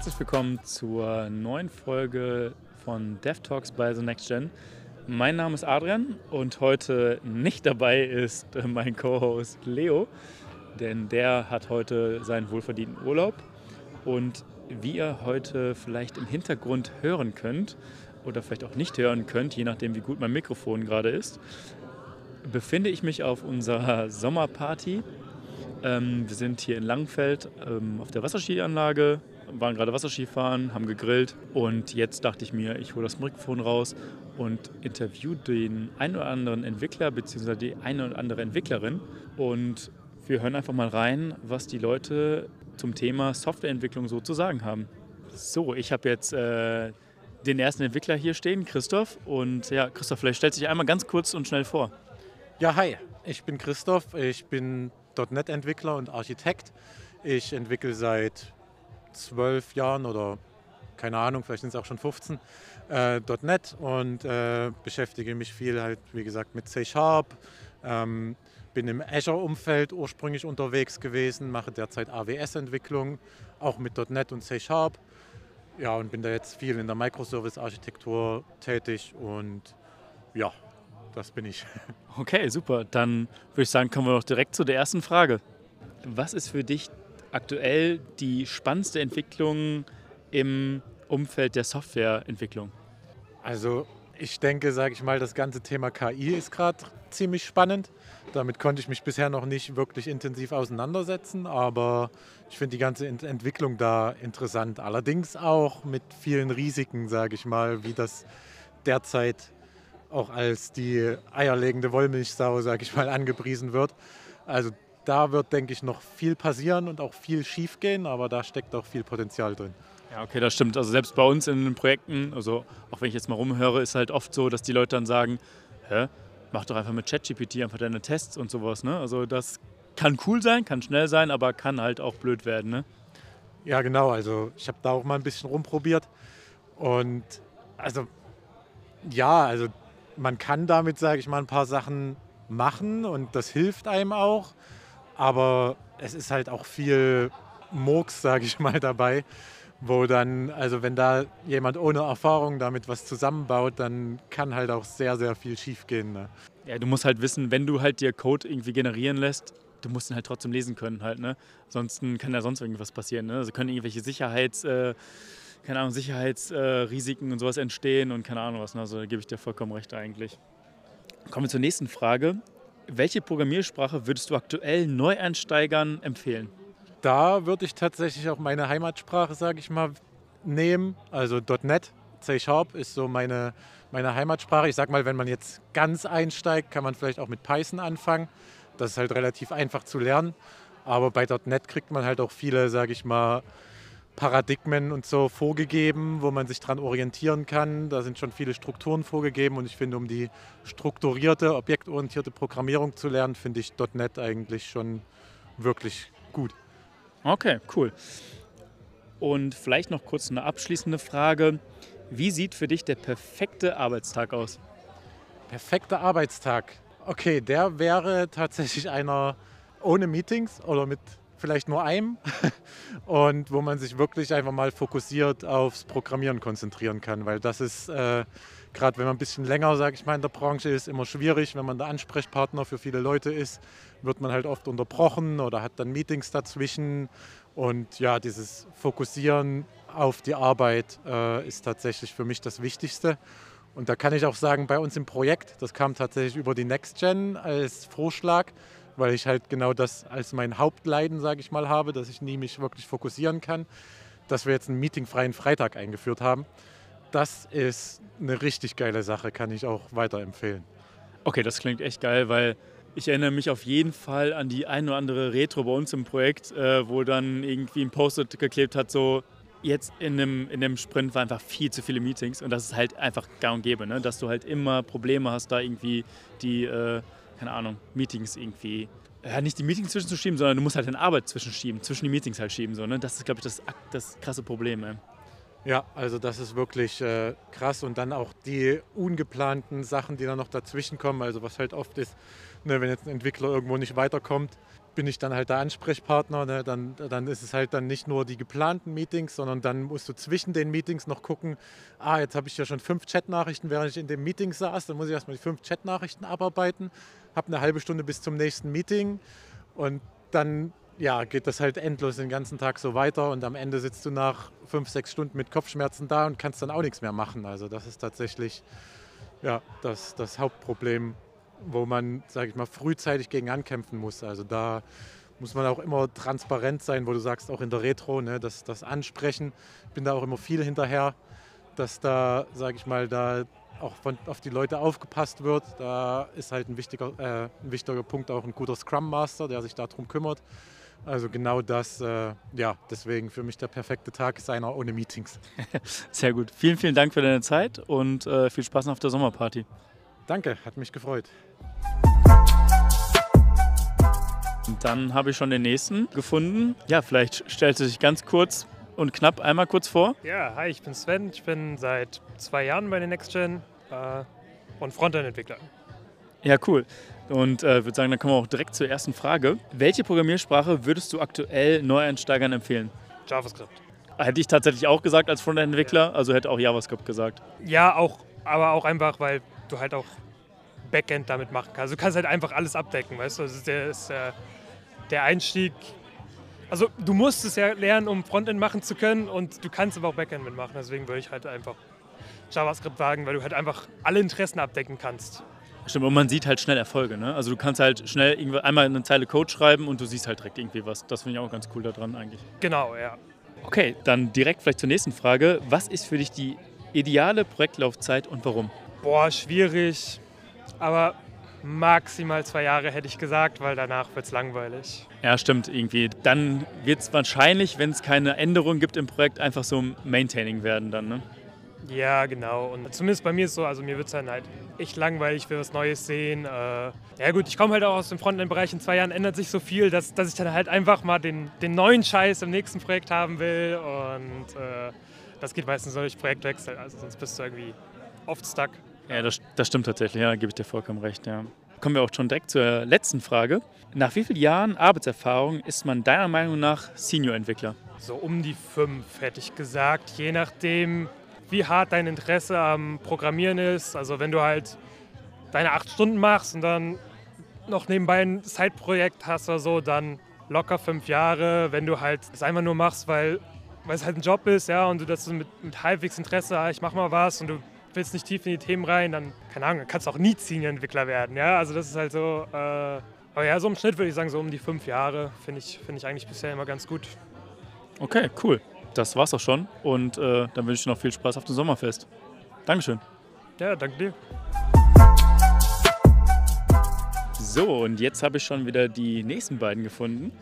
Herzlich willkommen zur neuen Folge von Dev Talks bei The Next Gen. Mein Name ist Adrian und heute nicht dabei ist mein Co-Host Leo, denn der hat heute seinen wohlverdienten Urlaub. Und wie ihr heute vielleicht im Hintergrund hören könnt oder vielleicht auch nicht hören könnt, je nachdem wie gut mein Mikrofon gerade ist, befinde ich mich auf unserer Sommerparty. Ähm, wir sind hier in Langenfeld ähm, auf der Wasserskianlage, waren gerade Wasserskifahren, haben gegrillt und jetzt dachte ich mir, ich hole das Mikrofon raus und interview den einen oder anderen Entwickler bzw. die eine oder andere Entwicklerin und wir hören einfach mal rein, was die Leute zum Thema Softwareentwicklung so zu sagen haben. So, ich habe jetzt äh, den ersten Entwickler hier stehen, Christoph. Und ja, Christoph, vielleicht stellst du dich einmal ganz kurz und schnell vor. Ja, hi, ich bin Christoph, ich bin .NET-Entwickler und Architekt. Ich entwickle seit zwölf Jahren oder keine Ahnung, vielleicht sind es auch schon 15, äh, .NET und äh, beschäftige mich viel halt, wie gesagt, mit C Sharp. Ähm, bin im Azure-Umfeld ursprünglich unterwegs gewesen, mache derzeit AWS-Entwicklung, auch mit .NET und C Sharp. Ja, und bin da jetzt viel in der Microservice-Architektur tätig und ja, das bin ich. Okay, super. Dann würde ich sagen, kommen wir doch direkt zu der ersten Frage. Was ist für dich aktuell die spannendste Entwicklung im Umfeld der Softwareentwicklung? Also ich denke, sage ich mal, das ganze Thema KI ist gerade ziemlich spannend. Damit konnte ich mich bisher noch nicht wirklich intensiv auseinandersetzen, aber ich finde die ganze Entwicklung da interessant. Allerdings auch mit vielen Risiken, sage ich mal, wie das derzeit auch als die eierlegende Wollmilchsau, sage ich mal, angepriesen wird. Also da wird, denke ich, noch viel passieren und auch viel schiefgehen, aber da steckt auch viel Potenzial drin. Ja, okay, das stimmt. Also selbst bei uns in den Projekten, also auch wenn ich jetzt mal rumhöre, ist halt oft so, dass die Leute dann sagen, hä, mach doch einfach mit ChatGPT einfach deine Tests und sowas. Ne? Also das kann cool sein, kann schnell sein, aber kann halt auch blöd werden. Ne? Ja, genau. Also ich habe da auch mal ein bisschen rumprobiert und also ja, also man kann damit, sage ich mal, ein paar Sachen machen und das hilft einem auch. Aber es ist halt auch viel Murks, sage ich mal, dabei, wo dann, also wenn da jemand ohne Erfahrung damit was zusammenbaut, dann kann halt auch sehr, sehr viel schiefgehen. Ne? Ja, du musst halt wissen, wenn du halt dir Code irgendwie generieren lässt, du musst ihn halt trotzdem lesen können halt, ne? Ansonsten kann da sonst irgendwas passieren, ne? Also können irgendwelche Sicherheits... Äh, keine Ahnung, Sicherheitsrisiken äh, und sowas entstehen und keine Ahnung was. Ne? Also da gebe ich dir vollkommen recht eigentlich. Kommen wir zur nächsten Frage. Welche Programmiersprache würdest du aktuell Neueinsteigern empfehlen? Da würde ich tatsächlich auch meine Heimatsprache, sage ich mal, nehmen. Also .NET, C Sharp ist so meine, meine Heimatsprache. Ich sage mal, wenn man jetzt ganz einsteigt, kann man vielleicht auch mit Python anfangen. Das ist halt relativ einfach zu lernen. Aber bei .NET kriegt man halt auch viele, sage ich mal, Paradigmen und so vorgegeben, wo man sich daran orientieren kann. Da sind schon viele Strukturen vorgegeben und ich finde, um die strukturierte, objektorientierte Programmierung zu lernen, finde ich .NET eigentlich schon wirklich gut. Okay, cool. Und vielleicht noch kurz eine abschließende Frage. Wie sieht für dich der perfekte Arbeitstag aus? Perfekter Arbeitstag. Okay, der wäre tatsächlich einer ohne Meetings oder mit vielleicht nur einem und wo man sich wirklich einfach mal fokussiert aufs Programmieren konzentrieren kann, weil das ist äh, gerade wenn man ein bisschen länger, sage ich mal, in der Branche ist, immer schwierig. Wenn man der Ansprechpartner für viele Leute ist, wird man halt oft unterbrochen oder hat dann Meetings dazwischen und ja, dieses Fokussieren auf die Arbeit äh, ist tatsächlich für mich das Wichtigste. Und da kann ich auch sagen, bei uns im Projekt, das kam tatsächlich über die Next Gen als Vorschlag, weil ich halt genau das als mein Hauptleiden, sage ich mal, habe, dass ich nie mich wirklich fokussieren kann, dass wir jetzt einen meetingfreien Freitag eingeführt haben. Das ist eine richtig geile Sache, kann ich auch weiterempfehlen. Okay, das klingt echt geil, weil ich erinnere mich auf jeden Fall an die ein oder andere Retro bei uns im Projekt, äh, wo dann irgendwie ein Post-it geklebt hat, so jetzt in einem, in einem Sprint war einfach viel zu viele Meetings und das ist halt einfach gang und gäbe, ne? dass du halt immer Probleme hast, da irgendwie die äh, keine Ahnung, Meetings irgendwie, ja, nicht die Meetings zwischenzuschieben, sondern du musst halt deine Arbeit zwischenschieben, zwischen die Meetings halt schieben. So, ne? Das ist, glaube ich, das, das krasse Problem. Ey. Ja, also das ist wirklich äh, krass und dann auch die ungeplanten Sachen, die dann noch dazwischen kommen. Also was halt oft ist, ne, wenn jetzt ein Entwickler irgendwo nicht weiterkommt, bin ich dann halt der Ansprechpartner. Ne? Dann, dann ist es halt dann nicht nur die geplanten Meetings, sondern dann musst du zwischen den Meetings noch gucken, ah, jetzt habe ich ja schon fünf Chatnachrichten, während ich in dem Meeting saß. Dann muss ich erstmal die fünf Chatnachrichten abarbeiten, habe eine halbe Stunde bis zum nächsten Meeting und dann ja, geht das halt endlos den ganzen Tag so weiter und am Ende sitzt du nach fünf, sechs Stunden mit Kopfschmerzen da und kannst dann auch nichts mehr machen. Also das ist tatsächlich ja, das, das Hauptproblem, wo man, sage ich mal, frühzeitig gegen ankämpfen muss. Also da muss man auch immer transparent sein, wo du sagst, auch in der Retro, ne, das, das Ansprechen. Ich bin da auch immer viel hinterher, dass da, sage ich mal, da auch von, auf die Leute aufgepasst wird. Da ist halt ein wichtiger, äh, ein wichtiger Punkt auch ein guter Scrum Master, der sich darum kümmert. Also genau das, äh, ja, deswegen für mich der perfekte Tag ist einer ohne Meetings. Sehr gut. Vielen, vielen Dank für deine Zeit und äh, viel Spaß auf der Sommerparty. Danke, hat mich gefreut. Und dann habe ich schon den nächsten gefunden. Ja, vielleicht stellst du dich ganz kurz und knapp einmal kurz vor. Ja, hi, ich bin Sven. Ich bin seit zwei Jahren bei der NextGen äh, und Frontend-Entwickler. Ja, cool. Und äh, würde sagen, dann kommen wir auch direkt zur ersten Frage. Welche Programmiersprache würdest du aktuell Neueinsteigern empfehlen? JavaScript. Hätte ich tatsächlich auch gesagt als Frontend-Entwickler, also hätte auch JavaScript gesagt. Ja, auch, aber auch einfach, weil du halt auch Backend damit machen kannst. Du kannst halt einfach alles abdecken, weißt du? Das ist der, ist, äh, der Einstieg. Also du musst es ja lernen, um Frontend machen zu können und du kannst aber auch Backend mitmachen. Deswegen würde ich halt einfach JavaScript wagen, weil du halt einfach alle Interessen abdecken kannst. Stimmt, und man sieht halt schnell Erfolge. Ne? Also du kannst halt schnell einmal eine Zeile Code schreiben und du siehst halt direkt irgendwie was. Das finde ich auch ganz cool daran eigentlich. Genau, ja. Okay, dann direkt vielleicht zur nächsten Frage. Was ist für dich die ideale Projektlaufzeit und warum? Boah, schwierig. Aber maximal zwei Jahre hätte ich gesagt, weil danach wird es langweilig. Ja, stimmt irgendwie. Dann wird es wahrscheinlich, wenn es keine Änderungen gibt im Projekt, einfach so Maintaining werden dann, ne? Ja, genau. Und zumindest bei mir ist es so, also mir wird es dann halt echt langweilig, ich will was Neues sehen. Äh, ja gut, ich komme halt auch aus dem Frontend-Bereich. In zwei Jahren ändert sich so viel, dass, dass ich dann halt einfach mal den, den neuen Scheiß im nächsten Projekt haben will. Und äh, das geht meistens durch Projektwechsel. Also sonst bist du irgendwie oft stuck. Ja, das, das stimmt tatsächlich. Ja, gebe ich dir vollkommen recht. Ja. Kommen wir auch schon direkt zur letzten Frage. Nach wie vielen Jahren Arbeitserfahrung ist man deiner Meinung nach Senior-Entwickler? So um die fünf, hätte ich gesagt. Je nachdem, wie hart dein Interesse am Programmieren ist. Also wenn du halt deine acht Stunden machst und dann noch nebenbei ein Side-Projekt hast oder so, dann locker fünf Jahre. Wenn du halt es einfach nur machst, weil, weil es halt ein Job ist, ja, und du das mit, mit halbwegs Interesse, ah, ich mach mal was und du willst nicht tief in die Themen rein, dann, keine Ahnung, kannst du auch nie Senior-Entwickler werden, ja. Also das ist halt so, äh, aber ja, so im Schnitt würde ich sagen, so um die fünf Jahre finde ich, find ich eigentlich bisher immer ganz gut. Okay, cool das war's auch schon. Und äh, dann wünsche ich dir noch viel Spaß auf dem Sommerfest. Dankeschön. Ja, danke dir. So, und jetzt habe ich schon wieder die nächsten beiden gefunden.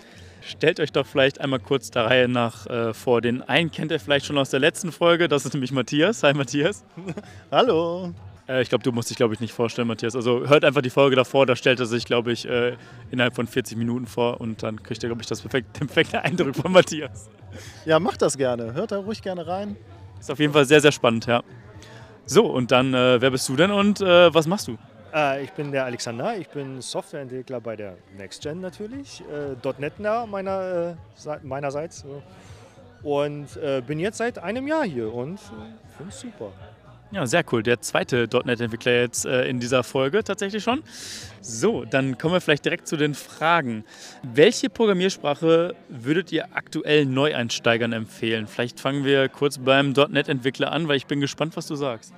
Stellt euch doch vielleicht einmal kurz der Reihe nach äh, vor. Den einen kennt ihr vielleicht schon aus der letzten Folge, das ist nämlich Matthias. Hi Matthias. Hallo. Äh, ich glaube, du musst dich, glaube ich, nicht vorstellen, Matthias. Also hört einfach die Folge davor, da stellt er sich, glaube ich, äh, innerhalb von 40 Minuten vor und dann kriegt ihr, glaube ich, das perfekte, den perfekten Eindruck von Matthias. Ja, macht das gerne. Hört da ruhig gerne rein. Ist auf jeden Fall sehr, sehr spannend, ja. So, und dann, äh, wer bist du denn und äh, was machst du? Äh, ich bin der Alexander, ich bin Softwareentwickler bei der NextGen natürlich, äh, .NET meiner, äh, meinerseits und bin jetzt seit einem Jahr hier und finde es super. Ja, sehr cool. Der zweite .NET-Entwickler jetzt äh, in dieser Folge tatsächlich schon. So, dann kommen wir vielleicht direkt zu den Fragen. Welche Programmiersprache würdet ihr aktuell Neueinsteigern empfehlen? Vielleicht fangen wir kurz beim .NET-Entwickler an, weil ich bin gespannt, was du sagst.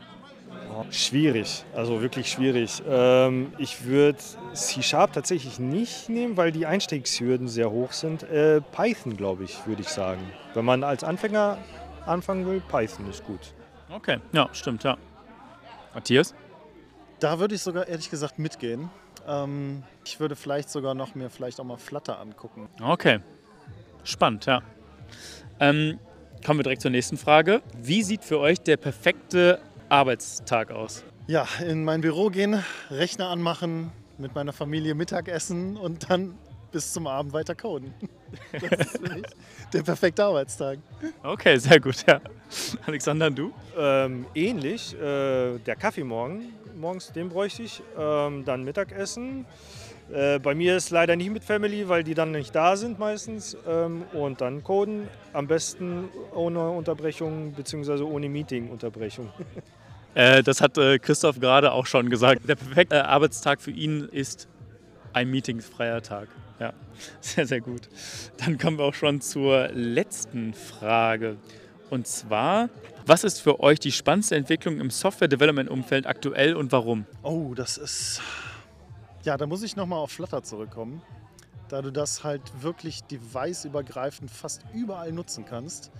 Schwierig, also wirklich schwierig. Ähm, ich würde C-Sharp tatsächlich nicht nehmen, weil die Einstiegshürden sehr hoch sind. Äh, Python, glaube ich, würde ich sagen. Wenn man als Anfänger anfangen will, Python ist gut. Okay, ja, stimmt, ja. Matthias? Da würde ich sogar ehrlich gesagt mitgehen. Ähm, ich würde vielleicht sogar noch mir vielleicht auch mal Flutter angucken. Okay, spannend, ja. Ähm, kommen wir direkt zur nächsten Frage. Wie sieht für euch der perfekte Arbeitstag aus? Ja, in mein Büro gehen, Rechner anmachen, mit meiner Familie Mittagessen und dann bis zum Abend weiter coden. Das ist für mich der perfekte Arbeitstag. Okay, sehr gut, ja. Alexander, du? Ähm, ähnlich. Äh, der Kaffee morgen, morgens, den bräuchte ich. Ähm, dann Mittagessen. Äh, bei mir ist leider nicht mit Family, weil die dann nicht da sind meistens. Ähm, und dann Coden. Am besten ohne Unterbrechung bzw. ohne Meeting-Unterbrechung. Äh, das hat äh, Christoph gerade auch schon gesagt. Der perfekte Arbeitstag für ihn ist ein meetingfreier Tag. Ja, sehr, sehr gut. Dann kommen wir auch schon zur letzten Frage. Und zwar, was ist für euch die spannendste Entwicklung im Software-Development-Umfeld aktuell und warum? Oh, das ist. Ja, da muss ich nochmal auf Flutter zurückkommen. Da du das halt wirklich deviceübergreifend fast überall nutzen kannst.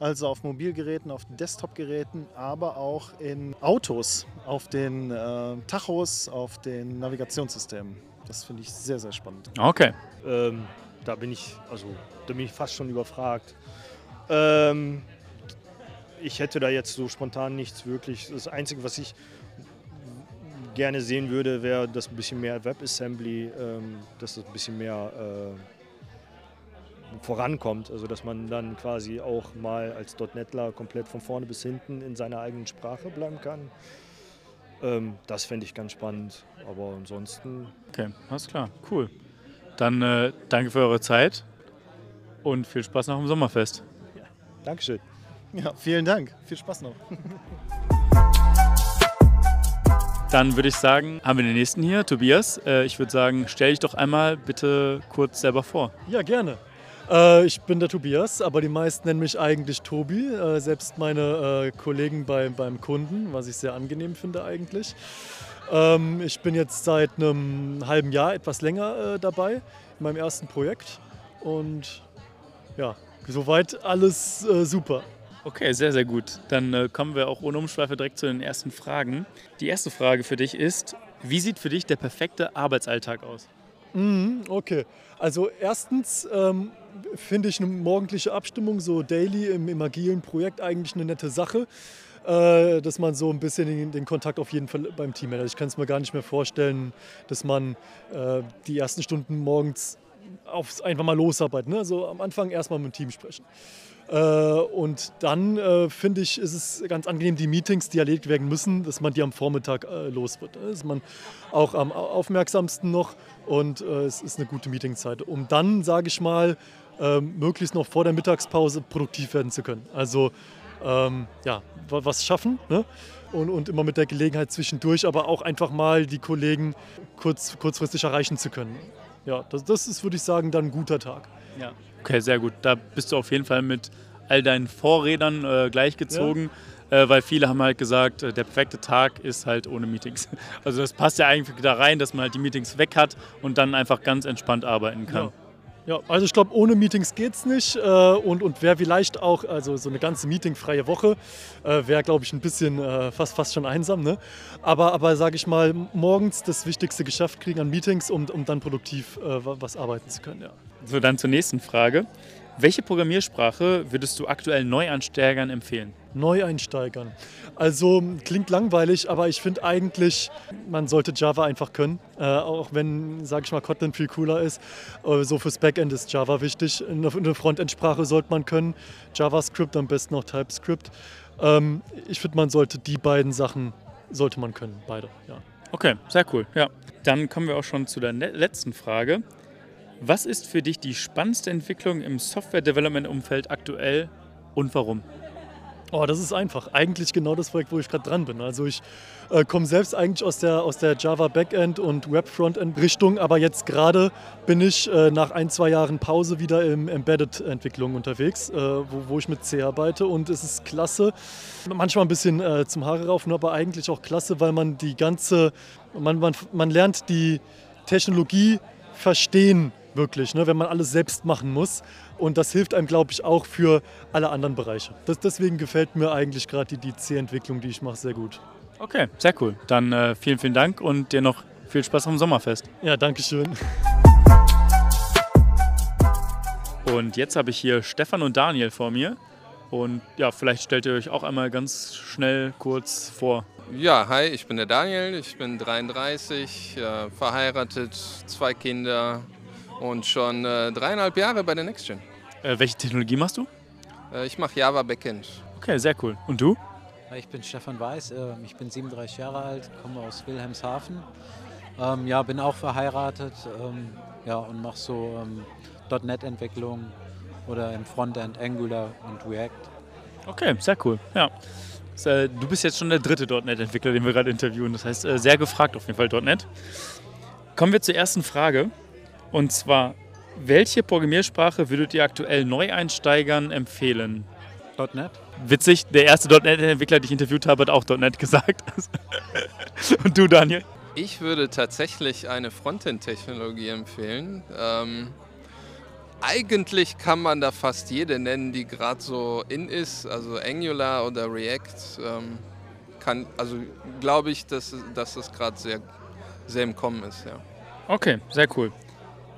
Also auf Mobilgeräten, auf Desktop-Geräten, aber auch in Autos, auf den äh, Tachos, auf den Navigationssystemen. Das finde ich sehr, sehr spannend. Okay. Ähm, da bin ich, also da bin ich fast schon überfragt. Ähm, ich hätte da jetzt so spontan nichts wirklich. Das Einzige, was ich gerne sehen würde, wäre das ein bisschen mehr WebAssembly, ähm, dass das ein bisschen mehr äh, vorankommt. Also dass man dann quasi auch mal als .NETler komplett von vorne bis hinten in seiner eigenen Sprache bleiben kann. Ähm, das fände ich ganz spannend. Aber ansonsten. Okay, alles klar. Cool. Dann äh, danke für eure Zeit und viel Spaß nach dem Sommerfest. Dankeschön. Ja, vielen Dank. Viel Spaß noch. Dann würde ich sagen, haben wir den nächsten hier, Tobias. Äh, ich würde sagen, stell dich doch einmal bitte kurz selber vor. Ja, gerne. Äh, ich bin der Tobias, aber die meisten nennen mich eigentlich Tobi. Äh, selbst meine äh, Kollegen bei, beim Kunden, was ich sehr angenehm finde eigentlich. Ähm, ich bin jetzt seit einem halben Jahr etwas länger äh, dabei in meinem ersten Projekt und ja, soweit alles äh, super. Okay, sehr, sehr gut. Dann äh, kommen wir auch ohne Umschweife direkt zu den ersten Fragen. Die erste Frage für dich ist, wie sieht für dich der perfekte Arbeitsalltag aus? Mhm, okay, also erstens ähm, finde ich eine morgendliche Abstimmung, so daily im, im agilen Projekt eigentlich eine nette Sache. Äh, dass man so ein bisschen den, Kontakt auf jeden Fall beim Team hat. Ich kann es mir gar nicht mehr vorstellen, dass man äh, die ersten Stunden morgens aufs, einfach mal losarbeitet. Ne? Also am Anfang erstmal mit dem Team sprechen. Äh, und dann äh, finde ich, ist es ganz angenehm, die Meetings, die erledigt werden müssen, dass man die am Vormittag äh, los wird. Da ist man auch am aufmerksamsten noch und es ist eine gute Meetingzeit, um dann, sage ich mal, ähm, möglichst noch vor der Mittagspause produktiv werden zu können. Also ähm, ja, was schaffen ne? und, und immer mit der Gelegenheit zwischendurch, aber auch einfach mal die Kollegen kurz, kurzfristig erreichen zu können. Ja, das, das ist, würde ich sagen, dann ein guter Tag. Ja. Okay, sehr gut. Da bist du auf jeden Fall mit all deinen Vorredern äh, gleichgezogen. Ja. Äh, weil viele haben halt gesagt, äh, der perfekte Tag ist halt ohne Meetings. Also das passt ja eigentlich da rein, dass man halt die Meetings weg hat und dann einfach ganz entspannt arbeiten kann. Ja. Ja, also ich glaube, ohne Meetings geht es nicht. Äh, und und wäre vielleicht auch, also so eine ganze meetingfreie Woche, wäre, glaube ich, ein bisschen fast, fast schon einsam. Ne? Aber, aber sage ich mal, morgens das Wichtigste geschafft kriegen an Meetings, um, um dann produktiv was arbeiten zu können. Ja. So, dann zur nächsten Frage. Welche Programmiersprache würdest du aktuell Neuansteigern empfehlen? Neueinsteigern. Also klingt langweilig, aber ich finde eigentlich, man sollte Java einfach können. Äh, auch wenn, sage ich mal, Kotlin viel cooler ist. Äh, so fürs Backend ist Java wichtig. Eine, eine Frontendsprache sollte man können. JavaScript, am besten noch TypeScript. Ähm, ich finde, man sollte die beiden Sachen, sollte man können, beide, ja. Okay, sehr cool. Ja. Dann kommen wir auch schon zu der letzten Frage. Was ist für dich die spannendste Entwicklung im Software-Development-Umfeld aktuell und warum? Oh, das ist einfach. Eigentlich genau das Projekt, wo ich gerade dran bin. Also ich äh, komme selbst eigentlich aus der, aus der Java Backend und Web Frontend Richtung, aber jetzt gerade bin ich äh, nach ein, zwei Jahren Pause wieder im Embedded Entwicklung unterwegs, äh, wo, wo ich mit C arbeite und es ist klasse. Manchmal ein bisschen äh, zum Haare raufen, aber eigentlich auch klasse, weil man die ganze, man, man, man lernt die Technologie verstehen wirklich, ne, wenn man alles selbst machen muss. Und das hilft einem, glaube ich, auch für alle anderen Bereiche. Das, deswegen gefällt mir eigentlich gerade die, die C-Entwicklung, die ich mache, sehr gut. Okay, sehr cool. Dann äh, vielen, vielen Dank und dir noch viel Spaß am Sommerfest. Ja, danke schön. Und jetzt habe ich hier Stefan und Daniel vor mir. Und ja, vielleicht stellt ihr euch auch einmal ganz schnell kurz vor. Ja, hi, ich bin der Daniel, ich bin 33, äh, verheiratet, zwei Kinder, und schon äh, dreieinhalb Jahre bei der NextGen. Äh, welche Technologie machst du? Äh, ich mache Java Backend. Okay, sehr cool. Und du? Ich bin Stefan Weiß, äh, ich bin 37 Jahre alt, komme aus Wilhelmshaven. Ähm, ja, bin auch verheiratet ähm, ja, und mache so ähm, .NET-Entwicklung oder im Frontend Angular und React. Okay, sehr cool. Ja. Äh, du bist jetzt schon der dritte .NET-Entwickler, den wir gerade interviewen. Das heißt, äh, sehr gefragt auf jeden Fall .NET. Kommen wir zur ersten Frage. Und zwar, welche Programmiersprache würdet ihr aktuell Neueinsteigern empfehlen? .NET? Witzig, der erste .NET-Entwickler, den ich interviewt habe, hat auch .NET gesagt. Und du, Daniel? Ich würde tatsächlich eine Frontend-Technologie empfehlen. Ähm, eigentlich kann man da fast jede nennen, die gerade so in ist, also Angular oder React. Ähm, kann, also glaube ich, dass, dass das gerade sehr, sehr im Kommen ist. Ja. Okay, sehr cool.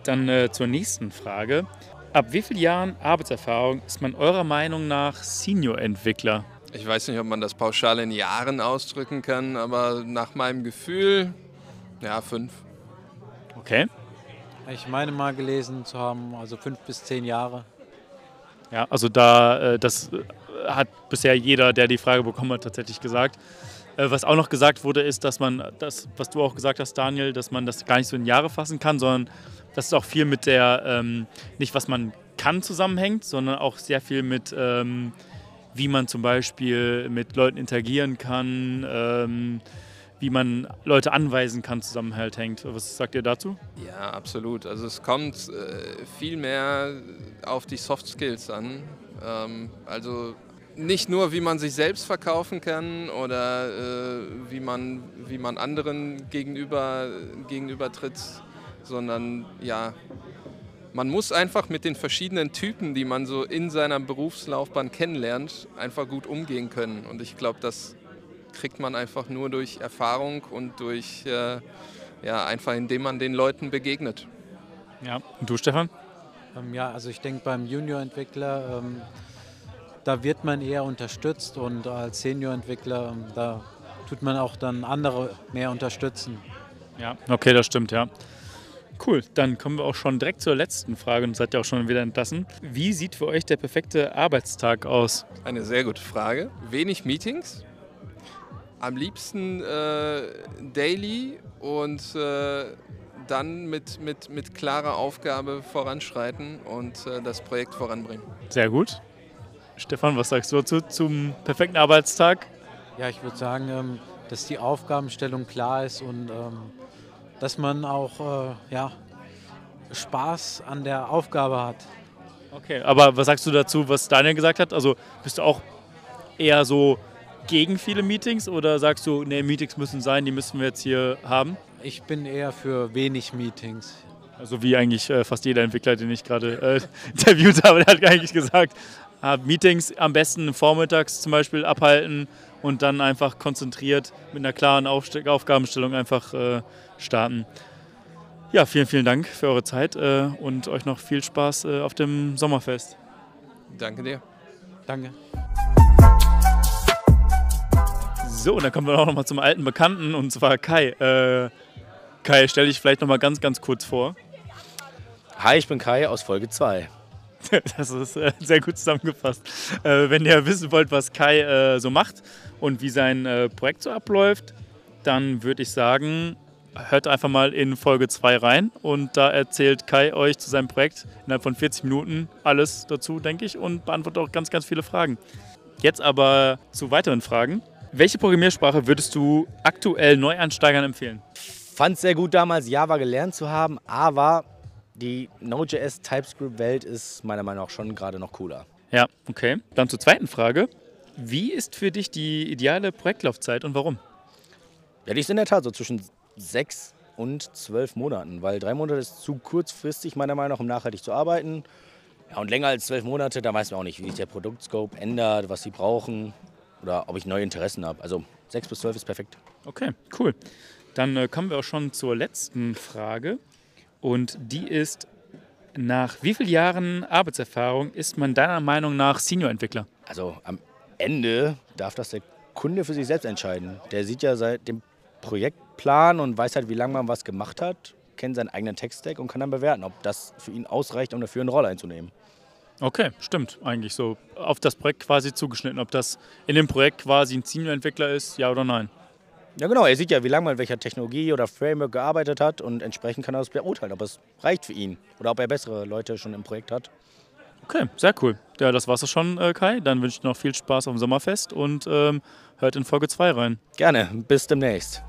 Dann äh, zur nächsten Frage. Ab wie vielen Jahren Arbeitserfahrung ist man eurer Meinung nach Senior-Entwickler? Ich weiß nicht, ob man das pauschal in Jahren ausdrücken kann, aber nach meinem Gefühl, ja, fünf. Okay. Ich meine mal gelesen zu haben, also fünf bis zehn Jahre. Ja, also da, äh, das äh, hat bisher jeder, der die Frage bekommen hat, tatsächlich gesagt. Äh, was auch noch gesagt wurde, ist, dass man das, was du auch gesagt hast, Daniel, dass man das gar nicht so in Jahre fassen kann, sondern dass es auch viel mit der, ähm, nicht was man kann zusammenhängt, sondern auch sehr viel mit, ähm, wie man zum Beispiel mit Leuten interagieren kann, ähm, wie man Leute anweisen kann, zusammen halt hängt. Was sagt ihr dazu? Ja, absolut. Also es kommt äh, viel mehr auf die Soft Skills an. Ähm, also nicht nur, wie man sich selbst verkaufen kann oder äh, wie, man, wie man anderen gegenüber, gegenüber tritt, sondern ja, man muss einfach mit den verschiedenen Typen, die man so in seiner Berufslaufbahn kennenlernt, einfach gut umgehen können. Und ich glaube, das kriegt man einfach nur durch Erfahrung und durch, äh, ja, einfach indem man den Leuten begegnet. Ja, und du, Stefan? Ähm, ja, also ich denke beim Junior-Entwickler, ähm, da wird man eher unterstützt und als Senior-Entwickler, ähm, da tut man auch dann andere mehr unterstützen. Ja, okay, das stimmt, ja. Cool, dann kommen wir auch schon direkt zur letzten Frage und seid ja auch schon wieder entlassen. Wie sieht für euch der perfekte Arbeitstag aus? Eine sehr gute Frage. Wenig Meetings, am liebsten äh, daily und äh, dann mit, mit, mit klarer Aufgabe voranschreiten und äh, das Projekt voranbringen. Sehr gut. Stefan, was sagst du dazu zum perfekten Arbeitstag? Ja, ich würde sagen, ähm, dass die Aufgabenstellung klar ist und ähm, dass man auch äh, ja, Spaß an der Aufgabe hat. Okay, aber was sagst du dazu, was Daniel gesagt hat? Also bist du auch eher so gegen viele Meetings oder sagst du, nee, Meetings müssen sein, die müssen wir jetzt hier haben? Ich bin eher für wenig Meetings. Also wie eigentlich äh, fast jeder Entwickler, den ich gerade äh, interviewt habe, der hat eigentlich gesagt, Meetings am besten vormittags zum Beispiel abhalten und dann einfach konzentriert mit einer klaren Aufst Aufgabenstellung einfach äh, starten. Ja, vielen, vielen Dank für eure Zeit äh, und euch noch viel Spaß äh, auf dem Sommerfest. Danke dir. Danke. So, und dann kommen wir auch noch mal zum alten Bekannten und zwar Kai. Äh, Kai, stell dich vielleicht noch mal ganz, ganz kurz vor. Hi, ich bin Kai aus Folge 2. Das ist äh, sehr gut zusammengefasst. Äh, wenn ihr wissen wollt, was Kai äh, so macht und wie sein äh, Projekt so abläuft, dann würde ich sagen, hört einfach mal in Folge 2 rein und da erzählt Kai euch zu seinem Projekt innerhalb von 40 Minuten alles dazu, denke ich, und beantwortet auch ganz, ganz viele Fragen. Jetzt aber zu weiteren Fragen. Welche Programmiersprache würdest du aktuell Neuansteigern empfehlen? Fand es sehr gut damals Java gelernt zu haben, aber die Node.js TypeScript-Welt ist meiner Meinung nach schon gerade noch cooler. Ja, okay. Dann zur zweiten Frage. Wie ist für dich die ideale Projektlaufzeit und warum? Ja, die ist in der Tat so zwischen sechs und zwölf Monaten, weil drei Monate ist zu kurzfristig meiner Meinung nach, um nachhaltig zu arbeiten. Ja, und länger als zwölf Monate, da weiß man auch nicht, wie sich der Produktscope ändert, was sie brauchen oder ob ich neue Interessen habe. Also 6 bis 12 ist perfekt. Okay, cool. Dann äh, kommen wir auch schon zur letzten Frage. Und die ist, nach wie vielen Jahren Arbeitserfahrung ist man deiner Meinung nach Senior-Entwickler? Also am Ende darf das der Kunde für sich selbst entscheiden. Der sieht ja seit dem Projektplan und weiß halt, wie lange man was gemacht hat. kennt seinen eigenen Tech-Stack und kann dann bewerten, ob das für ihn ausreicht, um dafür eine Rolle einzunehmen. Okay, stimmt eigentlich so. Auf das Projekt quasi zugeschnitten, ob das in dem Projekt quasi ein Senior-Entwickler ist, ja oder nein. Ja genau, er sieht ja, wie lange man mit welcher Technologie oder Framework gearbeitet hat und entsprechend kann er das beurteilen, ob es reicht für ihn oder ob er bessere Leute schon im Projekt hat. Okay, sehr cool. Ja, das war's schon, äh, Kai. Dann wünsche ich noch viel Spaß auf dem Sommerfest und ähm, hört in Folge 2 rein. Gerne, bis demnächst.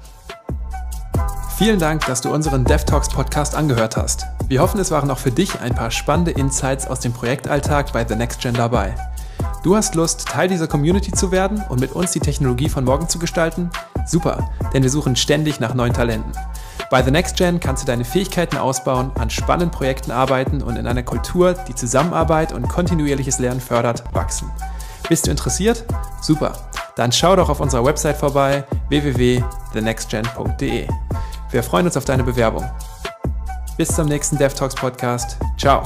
Vielen Dank, dass du unseren DevTalks Podcast angehört hast. Wir hoffen, es waren auch für dich ein paar spannende Insights aus dem Projektalltag bei The Next Gen dabei. Du hast Lust, Teil dieser Community zu werden und mit uns die Technologie von morgen zu gestalten? Super, denn wir suchen ständig nach neuen Talenten. Bei The Next Gen kannst du deine Fähigkeiten ausbauen, an spannenden Projekten arbeiten und in einer Kultur, die Zusammenarbeit und kontinuierliches Lernen fördert, wachsen. Bist du interessiert? Super. Dann schau doch auf unserer Website vorbei www.thenextgen.de. Wir freuen uns auf deine Bewerbung. Bis zum nächsten DevTalks Podcast. Ciao.